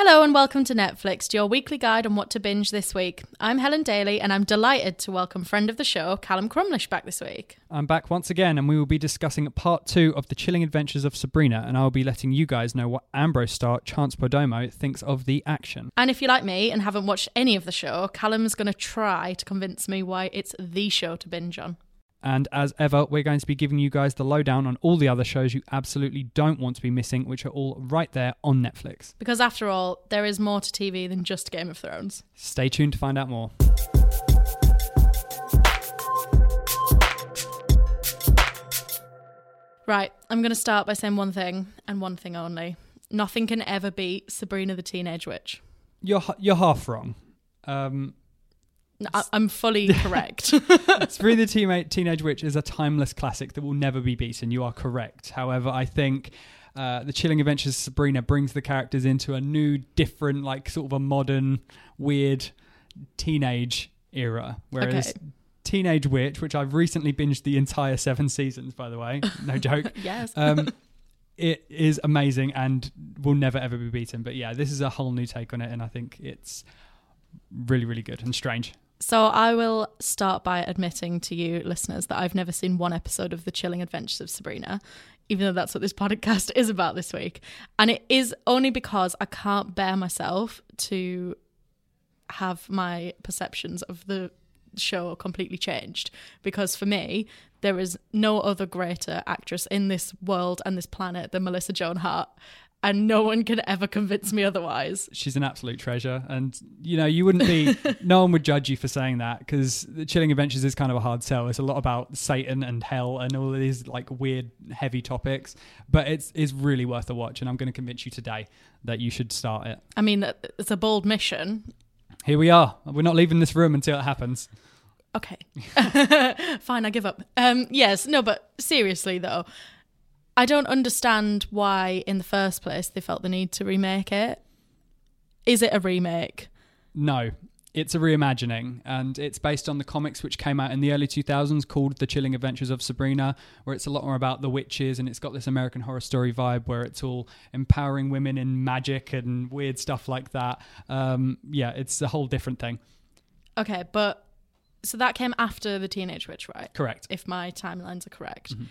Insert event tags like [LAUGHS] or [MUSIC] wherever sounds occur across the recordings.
Hello and welcome to Netflix, your weekly guide on what to binge this week. I'm Helen Daly and I'm delighted to welcome friend of the show, Callum Crumlish, back this week. I'm back once again, and we will be discussing part two of The Chilling Adventures of Sabrina, and I'll be letting you guys know what Ambrose star Chance Perdomo thinks of the action. And if you're like me and haven't watched any of the show, Callum's going to try to convince me why it's the show to binge on. And as ever, we're going to be giving you guys the lowdown on all the other shows you absolutely don't want to be missing, which are all right there on Netflix. Because after all, there is more to TV than just Game of Thrones. Stay tuned to find out more. Right, I'm going to start by saying one thing and one thing only. Nothing can ever beat Sabrina the Teenage Witch. You're you're half wrong. Um, No, I- I'm fully [LAUGHS] correct. [LAUGHS] Sabrina the Teen- Teenage Witch is a timeless classic that will never be beaten. You are correct. However, I think uh, the Chilling Adventures of Sabrina brings the characters into a new, different, like sort of a modern, weird teenage era. Whereas Okay. Teenage Witch, which I've recently binged the entire seven seasons, by the way, no [LAUGHS] joke. yes. Um, it is amazing and will never ever be beaten. But yeah, this is a whole new take on it, and I think it's really, really good and strange. So I will start by admitting to you listeners that I've never seen one episode of The Chilling Adventures of Sabrina, even though that's what this [LAUGHS] podcast is about this week. And it is only because I can't bear myself to have my perceptions of the show completely changed because for me there is no other greater actress in this world and this planet than Melissa Joan Hart and no one can ever convince me otherwise. she's an absolute treasure. And you know you wouldn't be [LAUGHS] no one would judge you for saying that because the chilling adventures is kind of a hard sell. It's a lot about satan and hell and all of these like weird heavy topics. But it's is really worth a watch and i'm going to convince you today that you should start it. I mean it's a bold mission. Here we are. We're not leaving this room until it happens. Okay. [LAUGHS] Fine, I give up. Um, yes, no, but seriously though, I don't understand why in the first place they felt the need to remake it. Is it a remake? no it's a reimagining and it's based on the comics which came out in the early 2000s called the chilling adventures of sabrina where it's a lot more about the witches and it's got this american horror story vibe where it's all empowering women in magic and weird stuff like that um, yeah it's a whole different thing Okay, but so that came after the Teenage Witch, right? correct If my timelines are correct. Mm-hmm.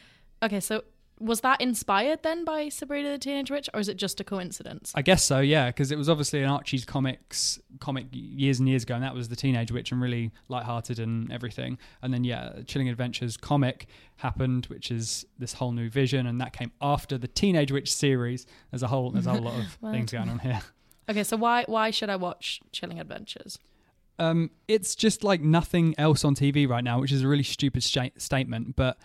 Okay, so was that inspired then by Sabrina the Teenage Witch, or is it just a coincidence? i guess so yeah because it was obviously an archie's comics comic years and years ago and that was the teenage witch and really lighthearted and everything and then yeah chilling adventures comic happened which is this whole new vision and that came after the teenage witch series there's a whole there's a whole lot of [LAUGHS] Well, things going on here Okay, so why why should I watch Chilling Adventures? um, it's just like nothing else on TV right now, which is a really stupid sta- statement, but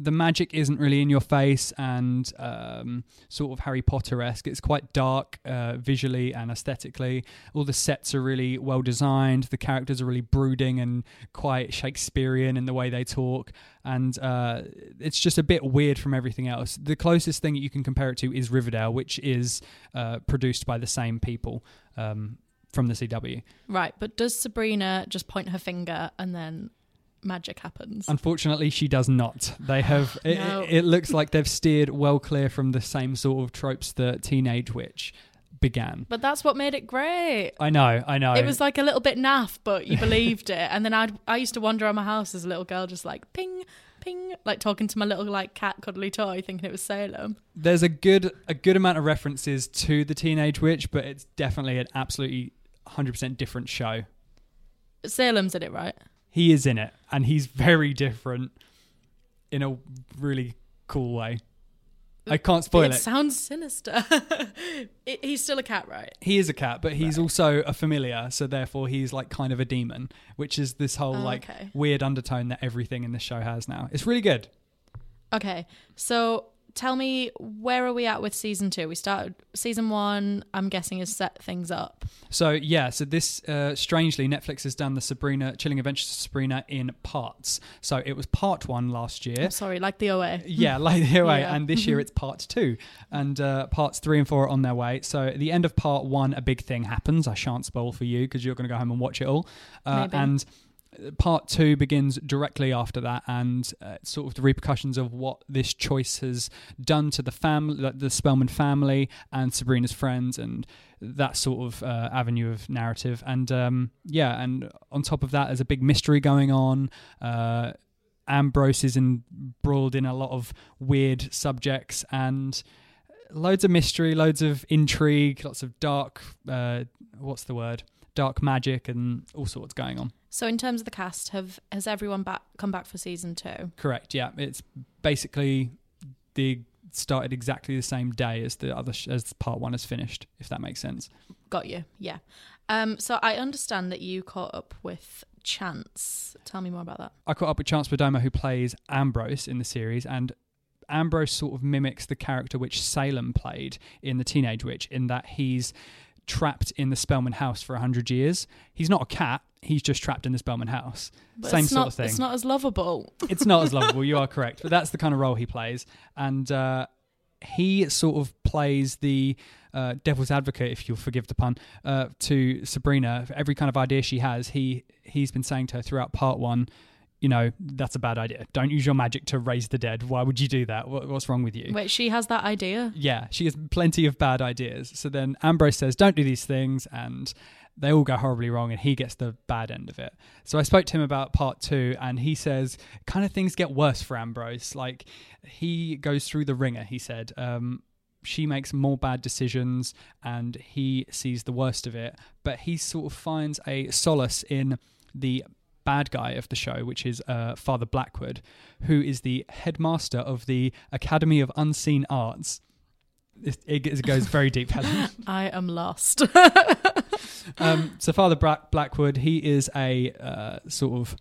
the magic isn't really in your face and um, sort of Harry Potter esque. It's quite dark uh, visually and aesthetically. All the sets are really well designed. The characters are really brooding and quite Shakespearean in the way they talk. And uh, it's just a bit weird from everything else. The closest thing you can compare it to is Riverdale, which is uh, produced by the same people um, from the CW. Right, but does Sabrina just point her finger and then magic happens? Unfortunately, she does not. They have. it, No. it, it looks like they've steered well clear from the same sort of tropes that Teenage Witch began. But that's what made it great. I know, I know. It was like a little bit naff, but you believed it. And then I I used to wander around my house as a little girl, just like ping, ping, like talking to my little like cat cuddly toy, thinking it was Salem. There's a good a good amount of references to the Teenage Witch, but it's definitely an absolutely 100% different show. Salem's in it, right? He is in it, and he's very different in a really cool way. I can't spoil it it. sounds sinister. [LAUGHS] it, he's still a cat, right? He is a cat, but he's also a familiar, so therefore he's like kind of a demon, which is this whole Oh, like okay. weird undertone that everything in this show has now. It's really good. Okay, so tell me where are we at with season two? We started season one. I'm guessing has set things up. So yeah, so this uh, strangely Netflix has done the Sabrina Chilling Adventures of Sabrina in parts. So it was part one last year. I'm sorry, like the OA. Yeah, [LAUGHS] like the OA, Yeah. and this year [LAUGHS] it's part two, and uh, parts three and four are on their way. So at the end of part one, a big thing happens. I shan't spoil for you because you're going to go home and watch it all. Uh, and part two begins directly after that, and uh, sort of the repercussions of what this choice has done to the family, the Spellman family, and Sabrina's friends, and that sort of uh, avenue of narrative. And um, yeah, and on top of that, there's a big mystery going on. Uh, Ambrose is embroiled in a lot of weird subjects and loads of mystery, loads of intrigue, lots of dark. Uh, what's the word? Dark magic and all sorts going on. So in terms of the cast, have has everyone back come back for season two? Correct. Yeah, it's basically the started exactly the same day as the other sh- as part one has finished. If that makes sense. Got you. Yeah. Um. So I understand that you caught up with Chance. Tell me more about that. I caught up with Chance Perdomo, who plays Ambrose in the series, and Ambrose sort of mimics the character which Salem played in The Teenage Witch, in that he's trapped in the Spellman house for 100 years. He's not a cat, he's just trapped in the Spellman house. But Same sort not, of thing. It's not as lovable. [LAUGHS] It's not as lovable, you are correct, but that's the kind of role he plays. And uh, he sort of plays the uh, devil's advocate, if you'll forgive the pun, uh, to Sabrina. For every kind of idea she has, he he's been saying to her throughout part one, you know, that's a bad idea. Don't use your magic to raise the dead. Why would you do that? What, what's wrong with you? Wait, she has that idea. Yeah, she has plenty of bad ideas. So then Ambrose says, don't do these things, and they all go horribly wrong, and he gets the bad end of it. So I spoke to him about part two, and he says, kind of things get worse for Ambrose. Like, he goes through the wringer, he said. Um, she makes more bad decisions, and he sees the worst of it, but he sort of finds a solace in the bad guy of the show, which is uh, Father Blackwood, who is the headmaster of the Academy of Unseen Arts. It, it, goes very deep, Helen. [LAUGHS] [LAUGHS] I am lost. Um, so Father Bra- Blackwood, he is a uh, sort of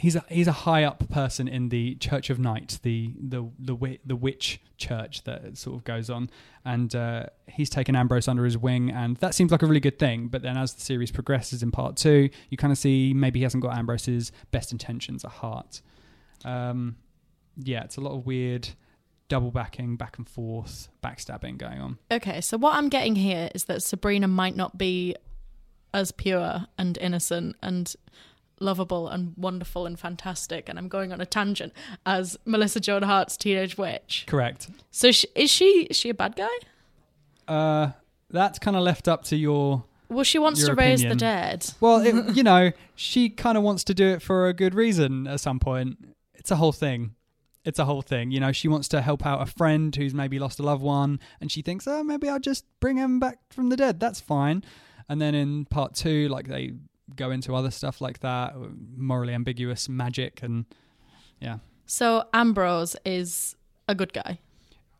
he's a he's a high up person in the Church of Night, the the the the witch church that sort of goes on, and uh, he's taken Ambrose under his wing, and that seems like a really good thing. But then as the series progresses in part two, you kind of see maybe he hasn't got Ambrose's best intentions at heart. Um, yeah, it's a lot of weird double backing, back and forth, backstabbing going on. okay, so what I'm getting here is that Sabrina might not be as pure and innocent and lovable and wonderful and fantastic, and I'm going on a tangent as Melissa Joan Hart's Teenage Witch. Correct. So sh is she is she a bad guy? Uh, that's kind of left up to your Well, she wants to raise the dead. Well, it, [LAUGHS] you know, she kind of wants to do it for a good reason at some point. It's a whole thing. It's a whole thing. You know, she wants to help out a friend who's maybe lost a loved one, and she thinks, oh, maybe I'll just bring him back from the dead. That's fine. And then in part two, like they go into other stuff like that, morally ambiguous magic, and yeah. So Ambrose is a good guy,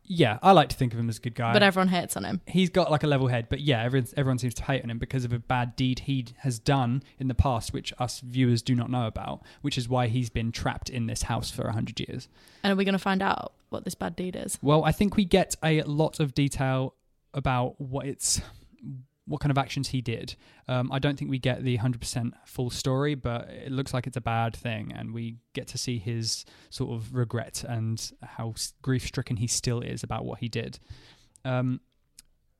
Yeah, I like to think of him as a good guy. but everyone hates on him. he's got like a level head, but yeah, everyone, everyone seems to hate on him because of a bad deed he has done in the past, which us viewers do not know about, which is why he's been trapped in this house for a hundred years. And are we going to find out what this bad deed is? Well, I think we get a lot of detail about what it's, what kind of actions he did. Um, I don't think we get the hundred percent full story, but it looks like it's a bad thing, and we get to see his sort of regret and how grief stricken he still is about what he did. Um,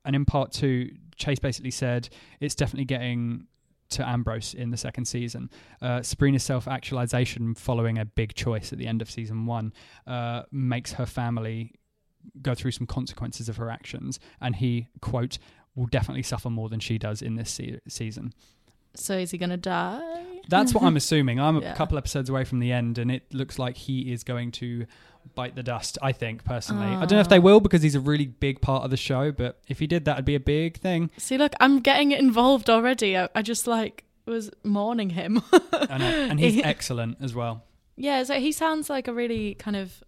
and in part two, Chase basically said it's definitely getting to Ambrose in the second season. Uh, Sabrina's self actualization following a big choice at the end of season one uh, makes her family go through some consequences of her actions, and he, quote, will definitely suffer more than she does in this se- season. So is he going to die? That's what I'm [LAUGHS] assuming. I'm a couple episodes away from the end, and it looks like he is going to bite the dust. I think personally, I don't know if they Ah. will because he's a really big part of the show. But if he did, that'd be a big thing. See, look, I'm getting involved already. I, I just like was mourning him. And he's [LAUGHS] excellent as well. yeah, so he sounds like a really kind of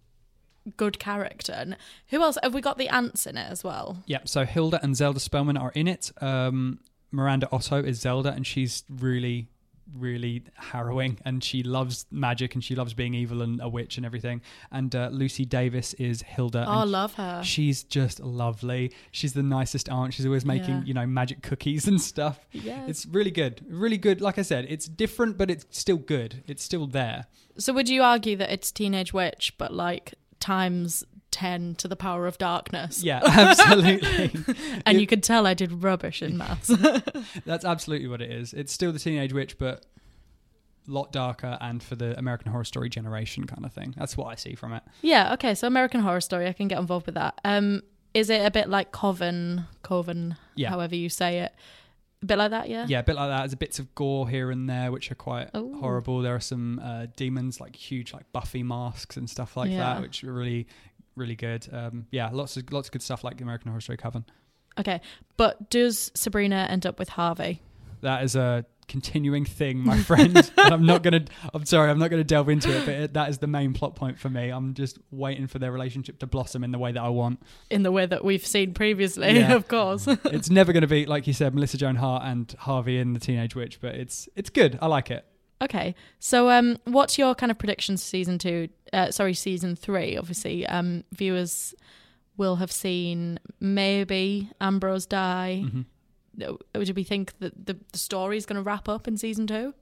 good character. And who else? Have we got the aunts in it as well? Yeah. So Hilda and Zelda Spellman are in it. Um, Miranda Otto is Zelda, and she's really really harrowing, and she loves magic and she loves being evil and a witch and everything. And uh, Lucy Davis is Hilda. Oh, I love her. She's just lovely. She's the nicest aunt. She's always making, Yeah. you know, magic cookies and stuff. Yeah. It's really good. Really good. Like I said, it's different, but it's still good. It's still there. So would you argue that it's Teenage Witch, but like times ten to the power of darkness? Yeah, absolutely. [LAUGHS] And It- you could tell I did rubbish in maths. [LAUGHS] That's absolutely what it is. It's still the Teenage Witch, but a lot darker and for the American Horror Story generation kind of thing. That's what I see from it. yeah. Okay. So American Horror Story, I can get involved with that. Um, is it a bit like Coven? Coven, Yeah. however you say it. A bit like that, yeah. Yeah, a bit like that. There's bits of gore here and there, which are quite Ooh. horrible. There are some uh, demons, like huge, like Buffy masks and stuff like Yeah. that, which are really, really good. Um, yeah, lots of lots of good stuff like the American Horror Story Coven. Okay. But does Sabrina end up with Harvey? That is a continuing thing, my friend. [LAUGHS] I'm not gonna. I'm sorry, I'm not gonna delve into it, but it, that is the main plot point for me. I'm just waiting for their relationship to blossom in the way that I want. In the way that we've seen previously, Yeah. of course. [LAUGHS] it's never going to be like you said, Melissa Joan Hart and Harvey in the Teenage Witch, but it's it's good. I like it. Okay, so um, what's your kind of predictions for season two? Uh, sorry, season three. Obviously, um, viewers will have seen maybe Ambrose die. hmm Uh, Do we think that the, the story is going to wrap up in season two?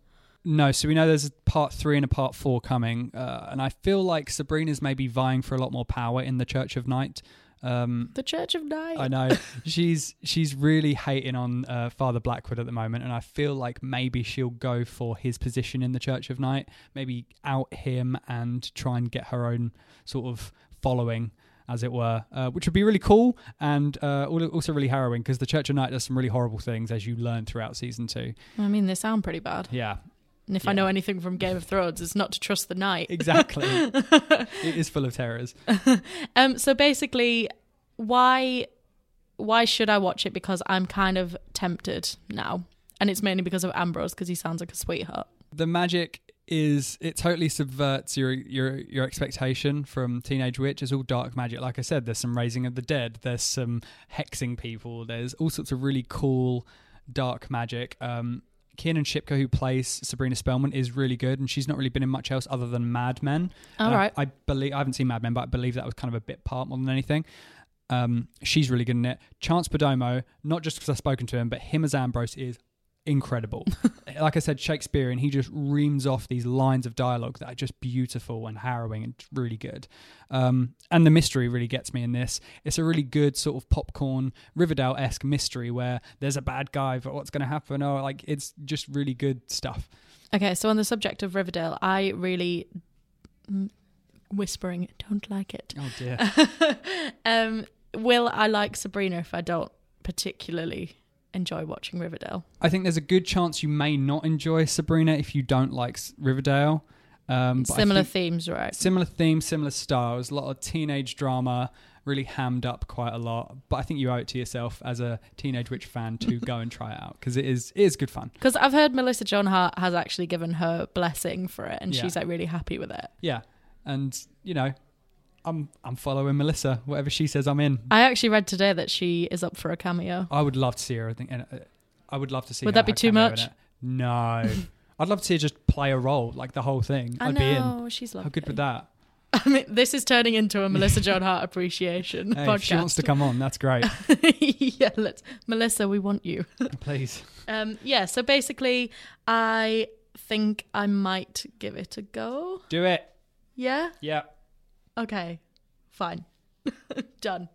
No, so we know there's a part three and a part four coming, uh, and I feel like Sabrina's maybe vying for a lot more power in the Church of Night. Um, The Church of Night. I know [LAUGHS] she's she's really hating on uh, Father Blackwood at the moment, and I feel like maybe she'll go for his position in the Church of Night, maybe out him and try and get her own sort of following, as it were, uh, which would be really cool and uh, also really harrowing because the Church of Night does some really horrible things as you learn throughout season two. I mean, they sound pretty bad. Yeah, And if I know anything from Game of Thrones, it's not to trust the night. exactly. [LAUGHS] it is full of terrors. [LAUGHS] Um, so basically, why why should I watch it? Because I'm kind of tempted now, and it's mainly because of Ambrose because he sounds like a sweetheart. the magic is it totally subverts your your your expectation from teenage witch it's all dark magic like i said there's some raising of the dead there's some hexing people there's all sorts of really cool dark magic um Kiernan Shipka, who plays Sabrina Spellman, is really good, and she's not really been in much else other than Mad Men. All And I- right. I, believe I haven't seen Mad Men, but I believe that was kind of a bit part more than anything. Um, she's really good in it. Chance Perdomo, not just because I've spoken to him, but him as Ambrose is incredible. [LAUGHS] like I said, Shakespearean. He just reams off these lines of dialogue that are just beautiful and harrowing and really good. Um, and the mystery really gets me in this. It's a really good sort of popcorn Riverdale esque mystery where there's a bad guy, but what's going to happen? Or like it's just really good stuff. Okay, so on the subject of Riverdale, I really mm, whispering don't like it. Oh dear. [LAUGHS] um, will I like Sabrina if I don't particularly enjoy watching Riverdale? I think there's a good chance you may not enjoy Sabrina if you don't like Riverdale. Um, Similar themes, right? similar theme, similar styles, a lot of teenage drama, really hammed up quite a lot. But I think you owe it to yourself as a Teenage Witch fan to go and try it out because it is it is good fun. Because I've heard Melissa Joan Hart has actually given her blessing for it, and Yeah. she's like really happy with it. Yeah, and you know, I'm I'm following Melissa. Whatever she says, I'm in. I actually read today that she is up for a cameo. I would love to see her. I think and, uh, I would love to see. Her. Would her that be too much? No, [LAUGHS] I'd love to see her just play a role like the whole thing. I I'd be in. know she's lovely. How good would that? [LAUGHS] I mean, this is turning into a Melissa [LAUGHS] Joan Hart appreciation Hey, podcast. if she wants to come on, that's great. yeah, let's Melissa, we want you. Please. Um, yeah, so basically, I think I might give it a go. Do it. Yeah. Yeah. Okay. Fine. [LAUGHS] Done.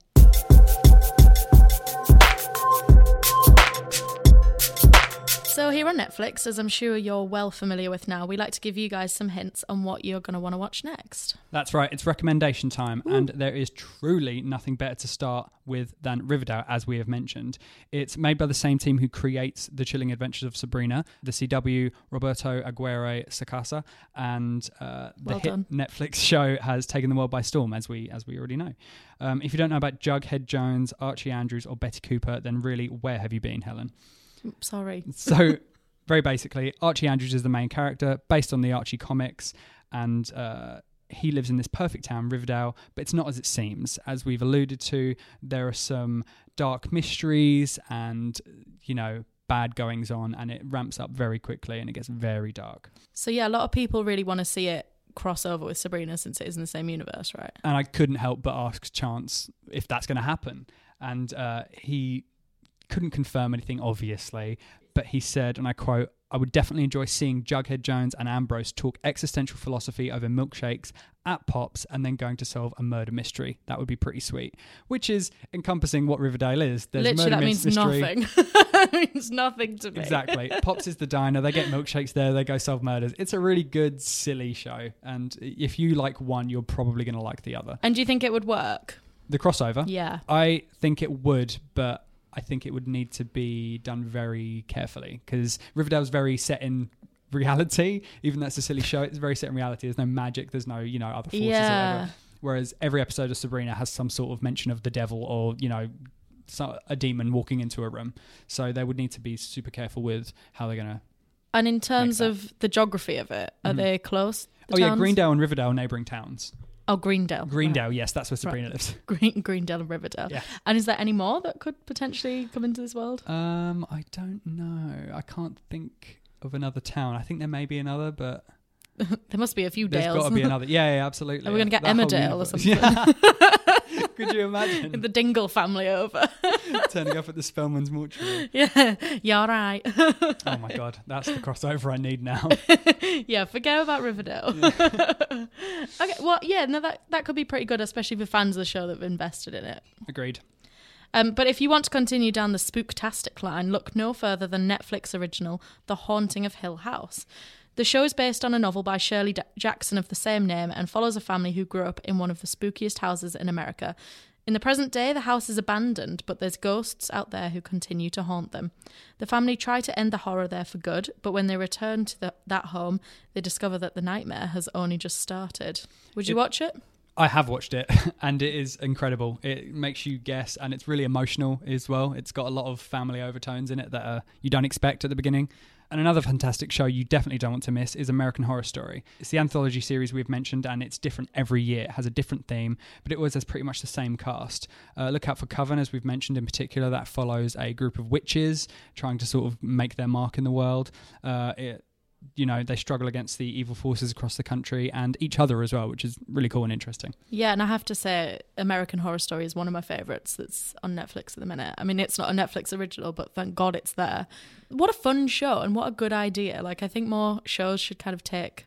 So, here on Netflix, as I'm sure you're well familiar with now, we like to give you guys some hints on what you're going to want to watch next. That's right. It's recommendation time, and there is truly nothing better to start with than Riverdale, as we have mentioned. It's made by the same team who creates The Chilling Adventures of Sabrina, the CW Roberto Aguirre Sacasa, and uh, the Well hit done. Netflix show has taken the world by storm, as we as we already know. Um, if you don't know about Jughead Jones, Archie Andrews, or Betty Cooper, then really, where have you been, Helen? Sorry. [LAUGHS] So, very basically, Archie Andrews is the main character based on the Archie comics, and uh, he lives in this perfect town, Riverdale, but it's not as it seems. As we've alluded to, there are some dark mysteries and, you know, bad goings on, and it ramps up very quickly and it gets very dark. So yeah, a lot of people really want to see it cross over with Sabrina since it is in the same universe, right? And I couldn't help but ask Chance if that's going to happen, and uh, he couldn't confirm anything, obviously, but he said, and I quote. I would definitely enjoy seeing Jughead Jones and Ambrose talk existential philosophy over milkshakes at Pops and then going to solve a murder mystery. That would be pretty sweet. Which is encompassing what Riverdale is. There's Literally, murder that means mystery. nothing. [LAUGHS] that means nothing to me. Exactly. Pops is the diner. They get milkshakes there. They go solve murders. It's a really good, silly show. And if you like one, you're probably going to like the other. And do you think it would work? The crossover. Yeah. I think it would, but I think it would need to be done very carefully because Riverdale's very set in reality. Even though it's a silly show, it's very set in reality. There's no magic. There's no you know other forces or Yeah. whatever. Whereas every episode of Sabrina has some sort of mention of the devil or you know so- a demon walking into a room. So they would need to be super careful with how they're gonna. And in terms of the geography of it, are Mhm. they close? the oh yeah. Greendale and Riverdale, are neighboring towns. Oh, Greendale. Greendale, yes, that's where Sabrina lives. [LAUGHS] Green, Greendale and Riverdale. Yeah. And is there any more that could potentially come into this world? Um, I don't know. I can't think of another town. I think there may be another, but [LAUGHS] There must be a few There's Dales. got to be another. [LAUGHS] Yeah, yeah, absolutely. Are we gonna get Emmerdale or something? Yeah. [LAUGHS] Could you imagine the Dingle family over. [LAUGHS] turning up at the Spellman's mortuary? [LAUGHS] yeah, you're right. Oh my god, that's the crossover I need now. yeah, forget about Riverdale. okay, well, yeah, no, that that could be pretty good, especially for fans of the show that have invested in it. Agreed. Um, but if you want to continue down the spooktastic line, look no further than Netflix original The Haunting of Hill House. The show is based on a novel by Shirley D- Jackson of the same name and follows a family who grew up in one of the spookiest houses in America. In the present day, the house is abandoned, but there's ghosts out there who continue to haunt them. The family try to end the horror there for good, but when they return to the, that home, they discover that the nightmare has only just started. Would you It- watch it? I have watched it, [LAUGHS] and it is incredible. It makes you guess, and it's really emotional as well. It's got a lot of family overtones in it that uh, you don't expect at the beginning. And another fantastic show you definitely don't want to miss is American Horror Story. It's the anthology series we've mentioned, and it's different every year. It has a different theme, but it always has pretty much the same cast. Uh, look out for Coven, as we've mentioned in particular. That follows a group of witches trying to sort of make their mark in the world. Uh, it, you know, they struggle against the evil forces across the country and each other as well, which is really cool and interesting. Yeah, and I have to say, American Horror Story is one of my favourites that's on Netflix at the minute. I mean, it's not a Netflix original, but thank God it's there. What a fun show and what a good idea. Like, I think more shows should kind of take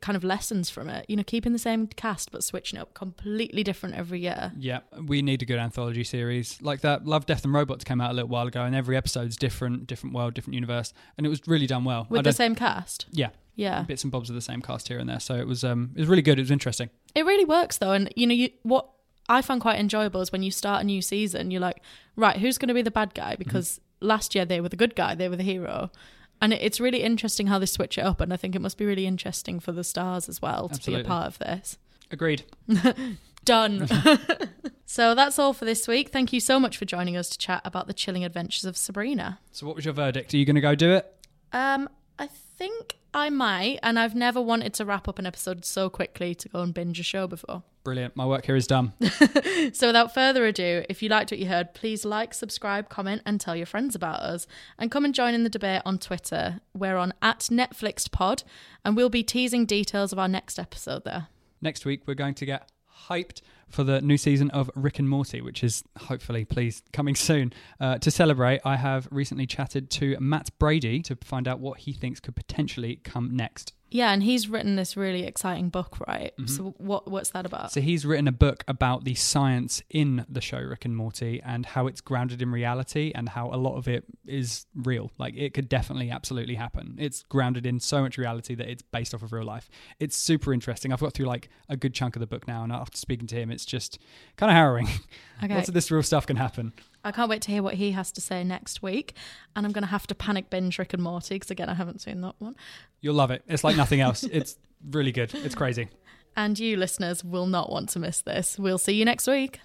kind of lessons from it. You know, keeping the same cast but switching up completely different every year. Yeah, we need a good anthology series like that. Love, Death, and Robots came out a little while ago, and every episode's different, different world, different universe, and it was really done well. With the same cast. yeah, Yeah. bits and bobs of the same cast here and there, so it was um, it was really good. It was interesting. It really works though, and you know, you what I found quite enjoyable is when you start a new season, you're like, right, who's going to be the bad guy? Because last year they were the good guy, they were the hero, and it's really interesting how they switch it up. And I think it must be really interesting for the stars as well to Absolutely. be a part of this. Agreed. [LAUGHS] Done. [LAUGHS] so that's all for this week. Thank you so much for joining us to chat about the chilling adventures of Sabrina. So, what was your verdict? Are you going to go do it? Um, I think I might, and I've never wanted to wrap up an episode so quickly to go and binge a show before. Brilliant. My work here is done. [LAUGHS] So, without further ado, if you liked what you heard, please like, subscribe, comment, and tell your friends about us. And come and join in the debate on Twitter. We're on at NetflixPod, and we'll be teasing details of our next episode there. Next week, we're going to get hyped for the new season of Rick and Morty, which is hopefully, please, coming soon. Uh, to celebrate, I have recently chatted to Matt Brady to find out what he thinks could potentially come next. Yeah, and he's written this really exciting book, right? Mm-hmm. So, what what's that about? So he's written a book about the science in the show Rick and Morty and how it's grounded in reality and how a lot of it is real. Like it could definitely absolutely happen. It's grounded in so much reality that it's based off of real life. It's super interesting. I've got through like a good chunk of the book now and after speaking to him it's just kind of harrowing. [LAUGHS] Okay. Lots of this real stuff can happen. I can't wait to hear what he has to say next week. And I'm going to have to panic binge Rick and Morty because, again, I haven't seen that one. You'll love it. It's like nothing else. [LAUGHS] It's really good. It's crazy. And you listeners will not want to miss this. We'll see you next week.